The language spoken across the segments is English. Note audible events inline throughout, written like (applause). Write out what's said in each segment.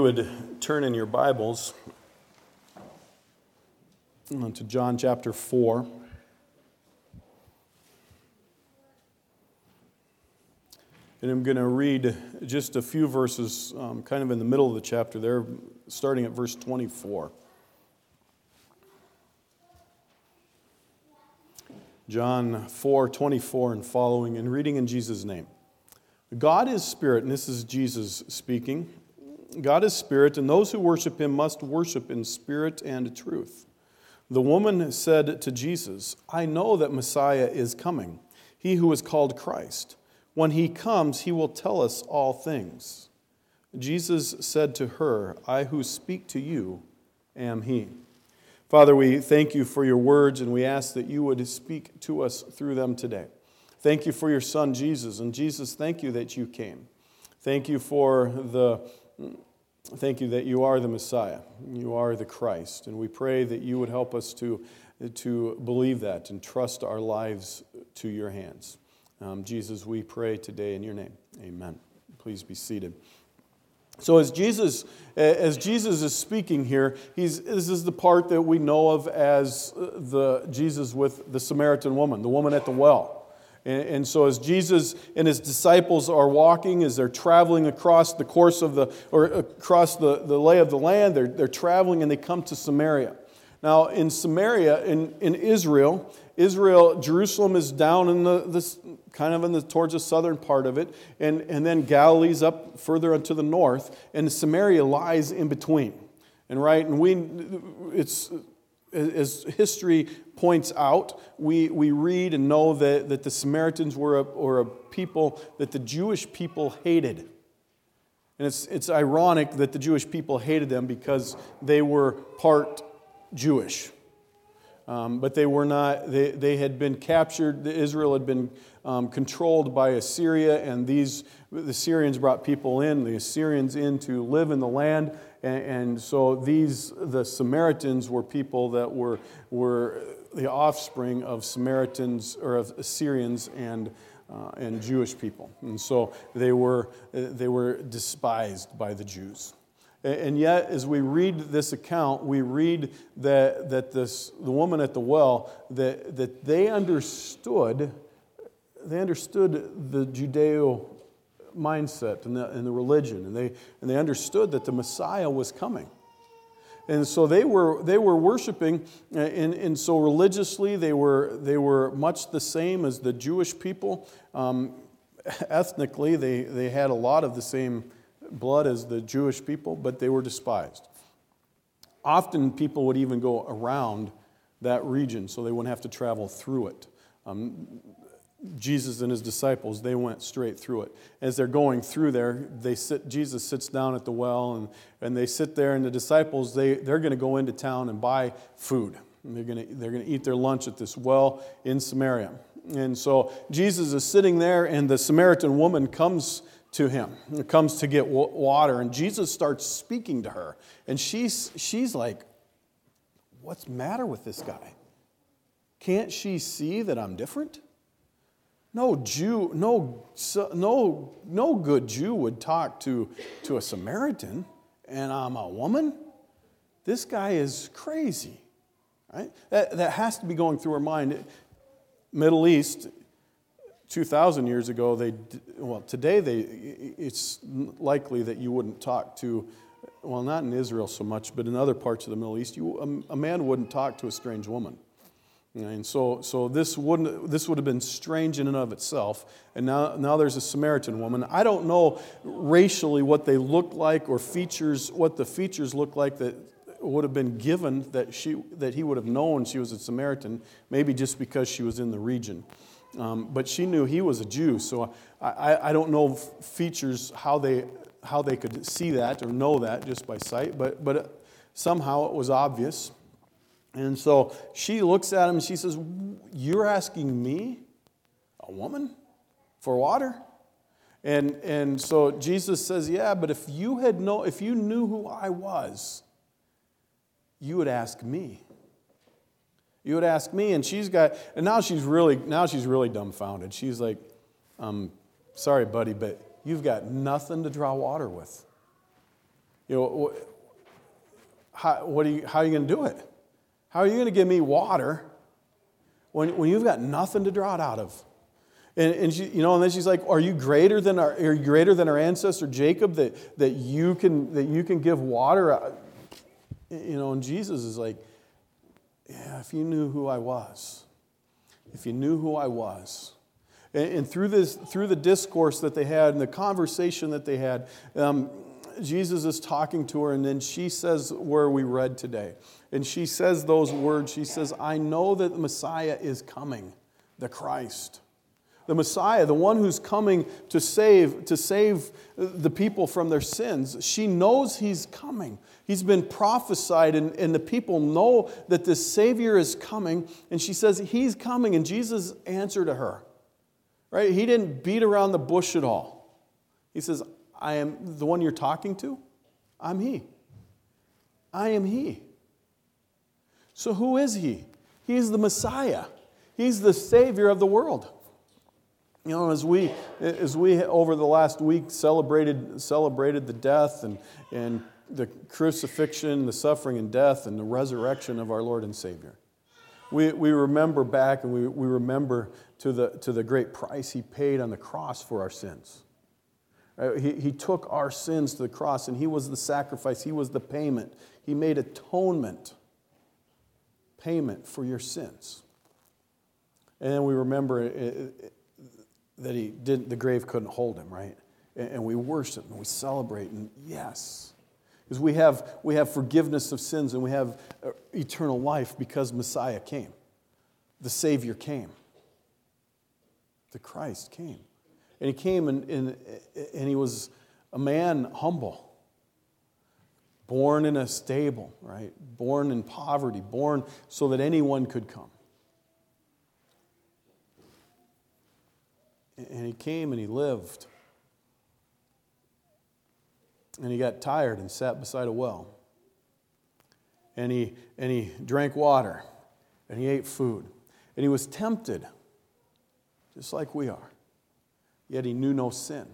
would turn in your Bibles to John chapter 4. And I'm going to read just a few verses, um, kind of in the middle of the chapter there, starting at verse 24. John 4 24 and following, and reading in Jesus' name. God is spirit, and this is Jesus speaking. God is spirit, and those who worship him must worship in spirit and truth. The woman said to Jesus, I know that Messiah is coming, he who is called Christ. When he comes, he will tell us all things. Jesus said to her, I who speak to you am he. Father, we thank you for your words, and we ask that you would speak to us through them today. Thank you for your son, Jesus. And Jesus, thank you that you came. Thank you for the Thank you that you are the Messiah. You are the Christ. And we pray that you would help us to, to believe that and trust our lives to your hands. Um, Jesus, we pray today in your name. Amen. Please be seated. So as Jesus, as Jesus is speaking here, he's, this is the part that we know of as the Jesus with the Samaritan woman, the woman at the well. And, so, as Jesus and his disciples are walking, as they're traveling across the course of the, or across the, the lay of the land, they're, they're traveling and they come to Samaria. Now, in Samaria, in, in Israel, Israel, Jerusalem is down in the, this kind of in the towards the southern part of it, and, and then Galilee's up further to the north, and Samaria lies in between. And right, and we, it's as history points out, we, we read and know that, that the Samaritans were a, were a people that the Jewish people hated. And it's, it's ironic that the Jewish people hated them because they were part Jewish. Um, but they were not, they, they had been captured, Israel had been um, controlled by Assyria, and these, the Syrians brought people in, the Assyrians in to live in the land. And, and so these, the Samaritans were people that were, were the offspring of Samaritans or of Assyrians and, uh, and Jewish people. And so they were, they were despised by the Jews. And yet, as we read this account, we read that, that this, the woman at the well, that, that they understood, they understood the Judeo mindset and the, and the religion, and they, and they understood that the Messiah was coming. And so they were, they were worshiping, uh, and, and so religiously they were, they were much the same as the Jewish people. Um, ethnically, they, they had a lot of the same blood as the Jewish people, but they were despised. Often people would even go around that region so they wouldn't have to travel through it. Um, Jesus and his disciples, they went straight through it. As they're going through there, they sit, Jesus sits down at the well and, and they sit there, and the disciples, they, they're going to go into town and buy food. And they're going to, they're going to eat their lunch at this well in Samaria. And so Jesus is sitting there, and the Samaritan woman comes to him, comes to get water, and Jesus starts speaking to her. And she's, she's like, What's matter with this guy? Can't she see that I'm different? No Jew, no, no, no good Jew would talk to, to a Samaritan, and I'm a woman. This guy is crazy. Right? That, that has to be going through her mind. Middle East, 2,000 years ago, they, well, today they, it's likely that you wouldn't talk to, well, not in Israel so much, but in other parts of the Middle East, you, a, a man wouldn't talk to a strange woman. And so, so this, wouldn't, this would have been strange in and of itself. And now, now there's a Samaritan woman. I don't know racially what they look like or features, what the features look like that would have been given that, she, that he would have known she was a Samaritan, maybe just because she was in the region. Um, but she knew he was a Jew, so I, I don't know features how they, how they could see that or know that just by sight, but, but somehow it was obvious. And so she looks at him and she says, You're asking me, a woman, for water? And, and so Jesus says, Yeah, but if you had know, if you knew who I was, you would ask me. You would ask me, and she's got, and now she's really, now she's really dumbfounded. She's like, um, sorry, buddy, but you've got nothing to draw water with. You know, how, what are you, how are you going to do it? How are you going to give me water when, when you've got nothing to draw it out of? And, and she, you know, and then she's like, "Are you greater than our, are you greater than our ancestor Jacob that, that you can that you can give water?" You know, and Jesus is like, "Yeah, if you knew who I was, if you knew who I was." And, and through this, through the discourse that they had and the conversation that they had, um, Jesus is talking to her, and then she says where we read today, and she says those words. She says, "I know that the Messiah is coming, the Christ." the Messiah, the one who's coming to save, to save the people from their sins. She knows he's coming. He's been prophesied, and, and the people know that the Savior is coming. And she says, He's coming. And Jesus answered to her. Right? He didn't beat around the bush at all. He says, I am the one you're talking to. I'm He. I am He. So who is He? He's the Messiah. He's the Savior of the world. You know, as we, as we over the last week celebrated, celebrated the death and, and the crucifixion, the suffering and death, and the resurrection of our Lord and Savior, we, we remember back and we, we remember to the, to the great price He paid on the cross for our sins. Uh, he, he took our sins to the cross and He was the sacrifice, He was the payment. He made atonement, payment for your sins. And then we remember it, that he didn't, the grave couldn't hold him, right? And, and we worship and we celebrate, and yes, because we have, we have forgiveness of sins and we have uh, eternal life because Messiah came. The Savior came. The Christ came. And he came and, and, and he was a man humble, born in a stable, right? Born in poverty, born so that anyone could come. And he came and he lived. And he got tired and sat beside a well. And he, and he drank water. And he ate food. And he was tempted, just like we are. Yet he knew no sin.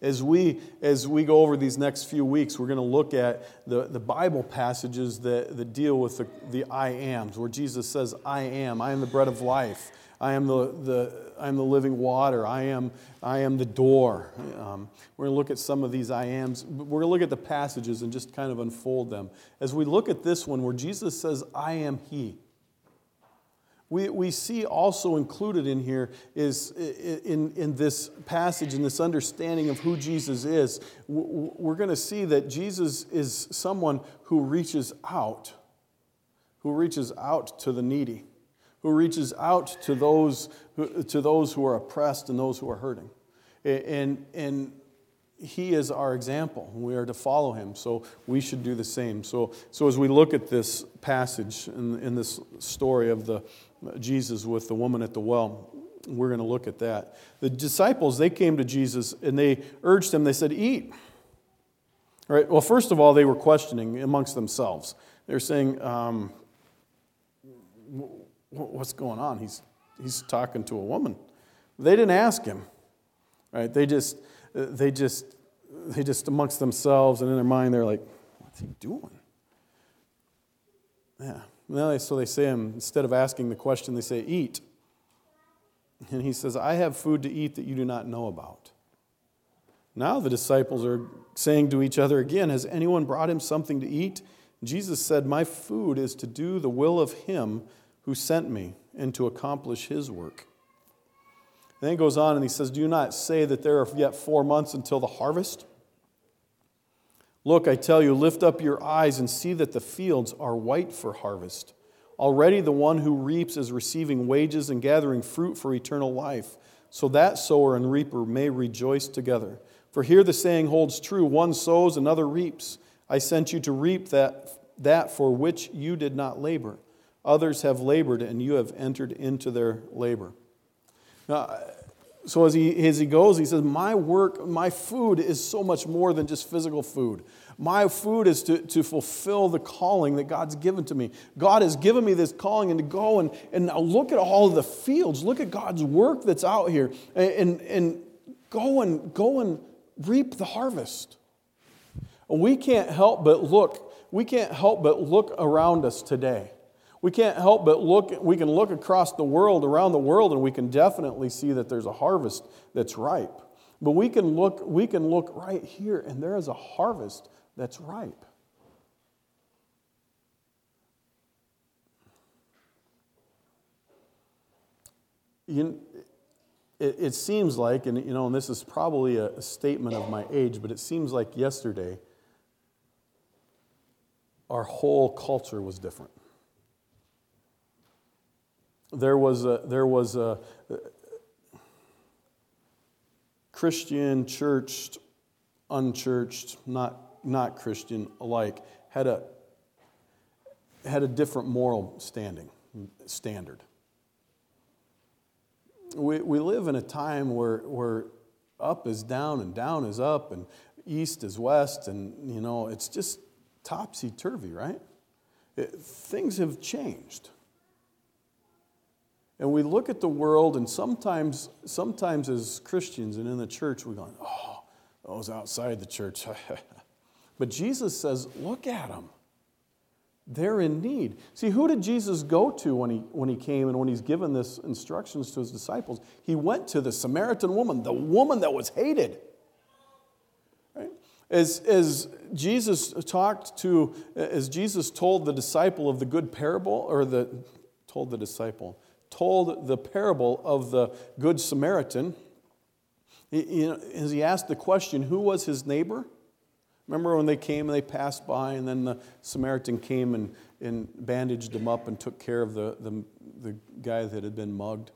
As we, as we go over these next few weeks, we're going to look at the, the Bible passages that, that deal with the, the I ams, where Jesus says, I am, I am the bread of life. I am the, the, I am the living water. I am, I am the door. Um, we're going to look at some of these I ams. We're going to look at the passages and just kind of unfold them. As we look at this one where Jesus says, I am He, we, we see also included in here is in, in this passage, in this understanding of who Jesus is, we're going to see that Jesus is someone who reaches out, who reaches out to the needy who reaches out to those who, to those who are oppressed and those who are hurting. And, and he is our example. We are to follow him, so we should do the same. So, so as we look at this passage in, in this story of the Jesus with the woman at the well, we're going to look at that. The disciples, they came to Jesus and they urged him, they said, Eat. All right, well, first of all, they were questioning amongst themselves. They're saying, um, what's going on? He's, he's talking to a woman. They didn't ask him, right? They just, they just, they just amongst themselves and in their mind, they're like, what's he doing? Yeah. Well, so they say him, instead of asking the question, they say, eat. And he says, I have food to eat that you do not know about. Now the disciples are saying to each other again, Has anyone brought him something to eat? Jesus said, My food is to do the will of him who sent me and to accomplish his work. And then he goes on and he says, Do you not say that there are yet four months until the harvest? Look, I tell you, lift up your eyes and see that the fields are white for harvest. Already the one who reaps is receiving wages and gathering fruit for eternal life, so that sower and reaper may rejoice together. For here the saying holds true one sows, another reaps. I sent you to reap that, that for which you did not labor. Others have labored, and you have entered into their labor. Now, so as he, as he goes, he says, My work, my food is so much more than just physical food. My food is to, to fulfill the calling that God's given to me. God has given me this calling and to go and, and look at all of the fields. Look at God's work that's out here and, and, and go and go and reap the harvest. We can't help but look, we can't help but look around us today. We can't help but look, we can look across the world, around the world, and we can definitely see that there's a harvest that's ripe. But we can look, we can look right here, and there is a harvest that's ripe. You, it, it seems like, and you know, and this is probably a, a statement of my age, but it seems like yesterday our whole culture was different. There was a, there was a Christian, churched, unchurched, not, not Christian alike, had a, had a different moral standing, standard. We, we live in a time where, where up is down and down is up and east is west, and you know, it's just topsy turvy, right? It, things have changed. And we look at the world, and sometimes, sometimes as Christians and in the church, we go, oh, those outside the church. (laughs) but Jesus says, look at them. They're in need. See, who did Jesus go to when he, when he came and when he's given this instructions to his disciples? He went to the Samaritan woman, the woman that was hated. Right? As, as Jesus talked to, as Jesus told the disciple of the good parable, or the, told the disciple, told the parable of the Good Samaritan, as he asked the question, who was his neighbor? Remember when they came and they passed by, and then the Samaritan came and, and bandaged him up and took care of the, the, the guy that had been mugged?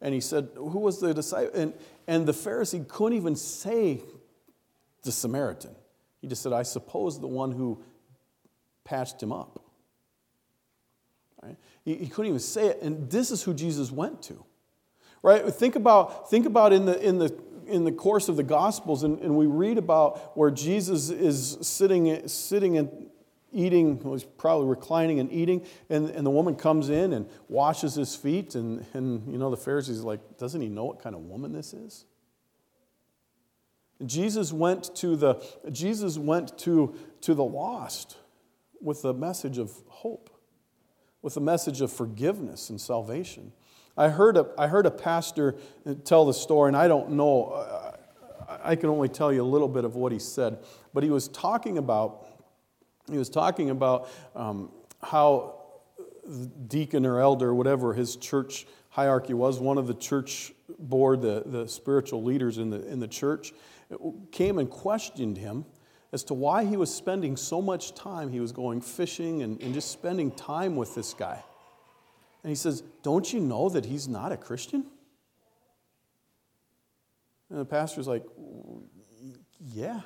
And he said, Who was the disciple? And, and the Pharisee couldn't even say the Samaritan. He just said, I suppose the one who patched him up. Right? He, couldn't even say it. And this is who Jesus went to. Right? Think about, think about in, the, in, the, in the course of the Gospels, and, and we read about where Jesus is sitting, sitting and eating, well, he's probably reclining and eating, and, and the woman comes in and washes his feet, and, and you know, the Pharisees like, doesn't he know what kind of woman this is? Jesus went to the, Jesus went to, to the lost with the message of hope with a message of forgiveness and salvation. I heard a, I heard a pastor tell the story, and I don't know, I can only tell you a little bit of what he said, but he was talking about, he was talking about um, how the deacon or elder, whatever his church hierarchy was, one of the church board, the, the spiritual leaders in the, in the church, came and questioned him as to why he was spending so much time. He was going fishing and, and just spending time with this guy. And he says, Don't you know that he's not a Christian? And the pastor's like, Yeah.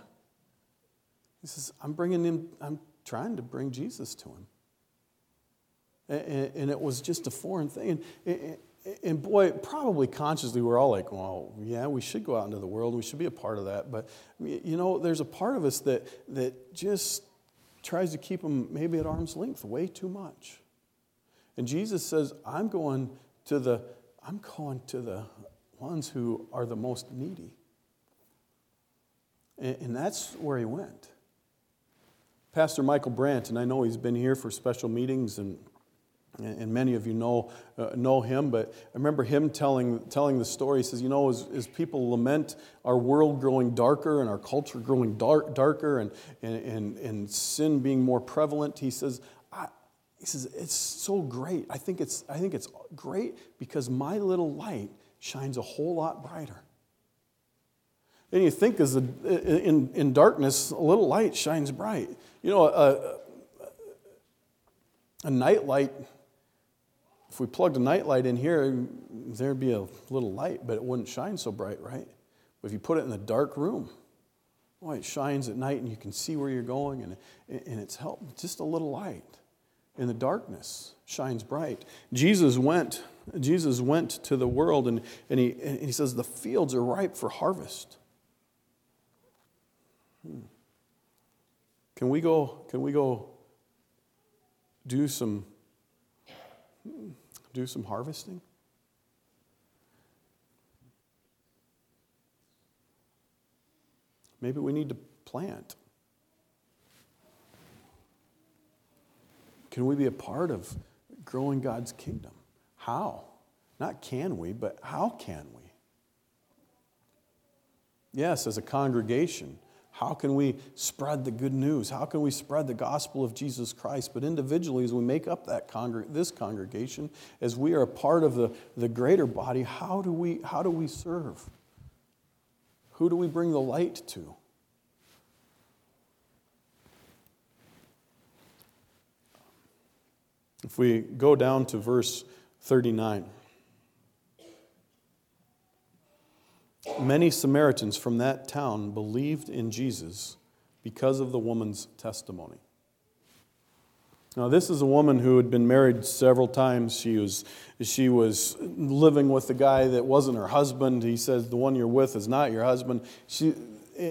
He says, I'm bringing him, I'm trying to bring Jesus to him. And, and it was just a foreign thing. And, and boy, probably consciously, we're all like, well, yeah, we should go out into the world. We should be a part of that. But, you know, there's a part of us that, that just tries to keep them maybe at arm's length way too much. And Jesus says, I'm going to the, I'm going to the ones who are the most needy. And, and that's where he went. Pastor Michael Brandt, and I know he's been here for special meetings and and many of you know, uh, know him, but I remember him telling, telling the story. He says, You know, as, as people lament our world growing darker and our culture growing dark, darker and, and, and, and sin being more prevalent, he says, he says, It's so great. I think it's, I think it's great because my little light shines a whole lot brighter. And you think as a, in, in darkness, a little light shines bright. You know, a, a night light if we plugged a nightlight in here, there'd be a little light, but it wouldn't shine so bright, right? But if you put it in a dark room, boy, it shines at night and you can see where you're going, and, and it's help, just a little light in the darkness shines bright. Jesus went, Jesus went to the world and, and, he, and he says, The fields are ripe for harvest. Hmm. Can we go, can we go do some do some harvesting? Maybe we need to plant. Can we be a part of growing God's kingdom? How? Not can we, but how can we? Yes, as a congregation, how can we spread the good news? How can we spread the gospel of Jesus Christ? But individually, as we make up that congreg- this congregation, as we are a part of the, the greater body, how do, we, how do we serve? Who do we bring the light to? If we go down to verse 39. Many Samaritans from that town believed in Jesus because of the woman's testimony. Now, this is a woman who had been married several times. She was, she was living with a guy that wasn't her husband. He says, The one you're with is not your husband. She,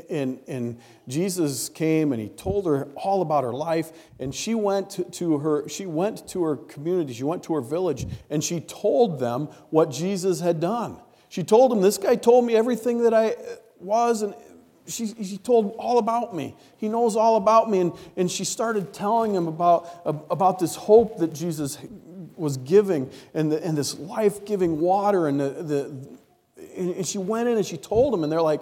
and, and Jesus came and he told her all about her life. And she went to, to her, she went to her community, she went to her village, and she told them what Jesus had done. She told him, This guy told me everything that I was, and she, she told all about me. He knows all about me. And, and she started telling him about, about this hope that Jesus was giving and, the, and this life giving water. And, the, the, and she went in and she told him, and they're like,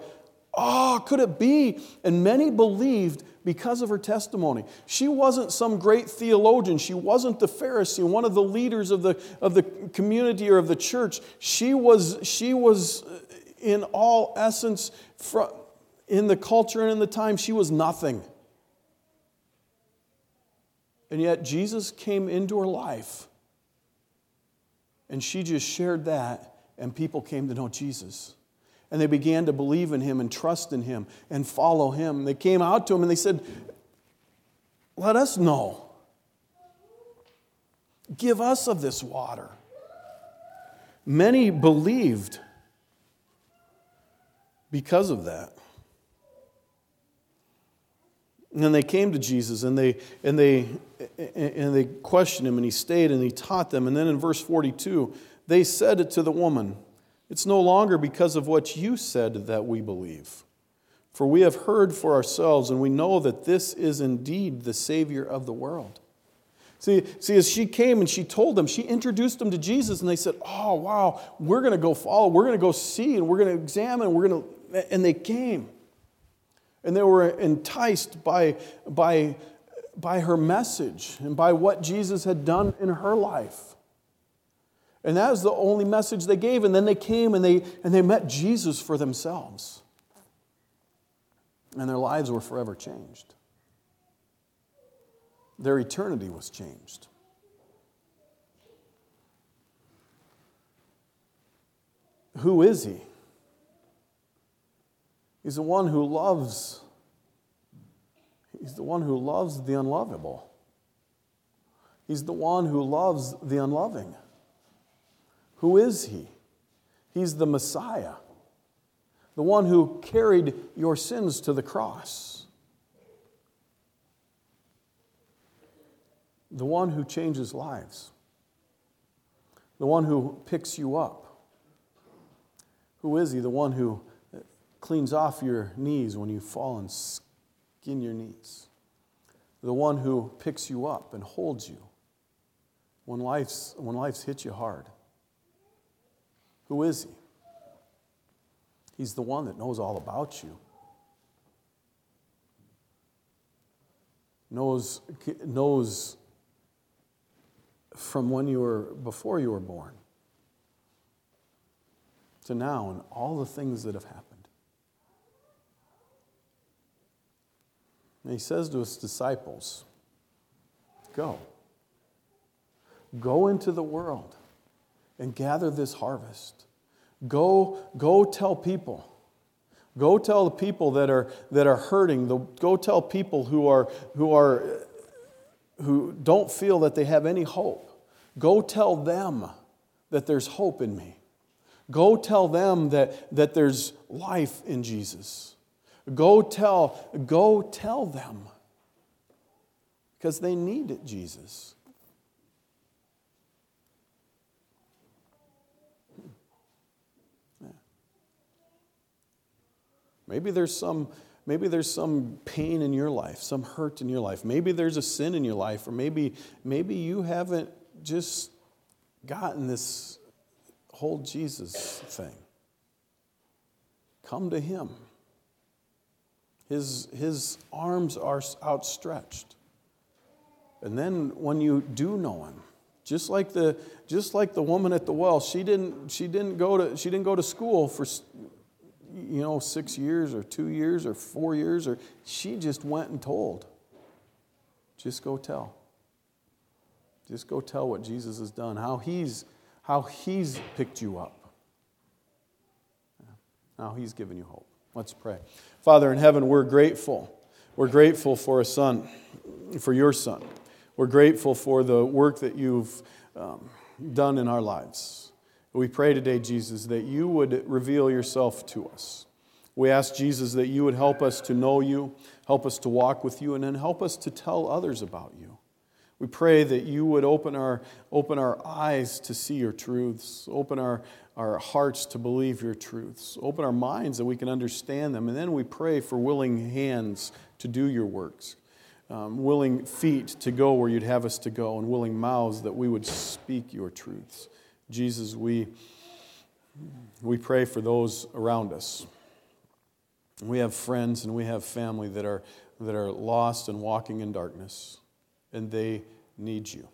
Oh, could it be? And many believed because of her testimony. She wasn't some great theologian. She wasn't the Pharisee, one of the leaders of the, of the community or of the church. She was, she was uh, in all essence, in the culture and in the time, she was nothing. And yet Jesus came into her life. And she just shared that, and people came to know Jesus and they began to believe in him and trust in him and follow him. They came out to him and they said, Let us know. Give us of this water. Many believed because of that. And they came to Jesus and they, and, they, and they questioned him, and he stayed and he taught them. And then in verse 42, they said it to the woman. It's no longer because of what you said that we believe. For we have heard for ourselves, and we know that this is indeed the Savior of the world. See, see, as she came and she told them, she introduced them to Jesus, and they said, Oh, wow, we're going to go follow, we're going to go see, and we're going to examine, we're going to. And they came. And they were enticed by, by, by her message and by what Jesus had done in her life. And that was the only message they gave. And then they came and they, and they met Jesus for themselves. And their lives were forever changed. Their eternity was changed. Who is he? He's the one who loves. He's the one who loves the unlovable. He's the one who loves the unloving. Who is he? He's the Messiah, the one who carried your sins to the cross, the one who changes lives, the one who picks you up. Who is he? The one who cleans off your knees when you fall and skin your knees. The one who picks you up and holds you when life's, when life's hit you hard. Who is he? He's the one that knows all about you. Knows, knows from when you were, before you were born to now and all the things that have happened. And he says to his disciples, Go. Go into the world and gather this harvest. Go, go tell people. Go tell the people that are, that are hurting. Go tell people who, are, who, are, who don't feel that they have any hope. Go tell them that there's hope in me. Go tell them that, that there's life in Jesus. Go tell, go tell them because they need Jesus. Maybe there's some, maybe there's some pain in your life, some hurt in your life. Maybe there's a sin in your life, or maybe, maybe you haven't just gotten this whole Jesus thing. Come to Him. His, his arms are outstretched. And then when you do know Him, just like the, just like the woman at the well, she didn't, she, didn't go to, she didn't go to school for you know, six years or two years or four years, or she just went and told. Just go tell. Just go tell what Jesus has done, how he's, how he's picked you up, how he's given you hope. Let's pray. Father in heaven, we're grateful. We're grateful for a son, for your son. We're grateful for the work that you've um, done in our lives. We pray today, Jesus, that you would reveal yourself to us. We ask, Jesus, that you would help us to know you, help us to walk with you, and then help us to tell others about you. We pray that you would open our, open our eyes to see your truths, open our, our hearts to believe your truths, open our minds that we can understand them. And then we pray for willing hands to do your works, um, willing feet to go where you'd have us to go, and willing mouths that we would speak your truths. Jesus, we, we pray for those around us. We have friends and we have family that are, that are lost and walking in darkness, and they need you.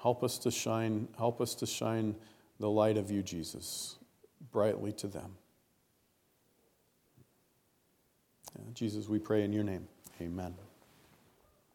Help us to shine, help us to shine the light of you, Jesus, brightly to them. Jesus, we pray in your name. Amen.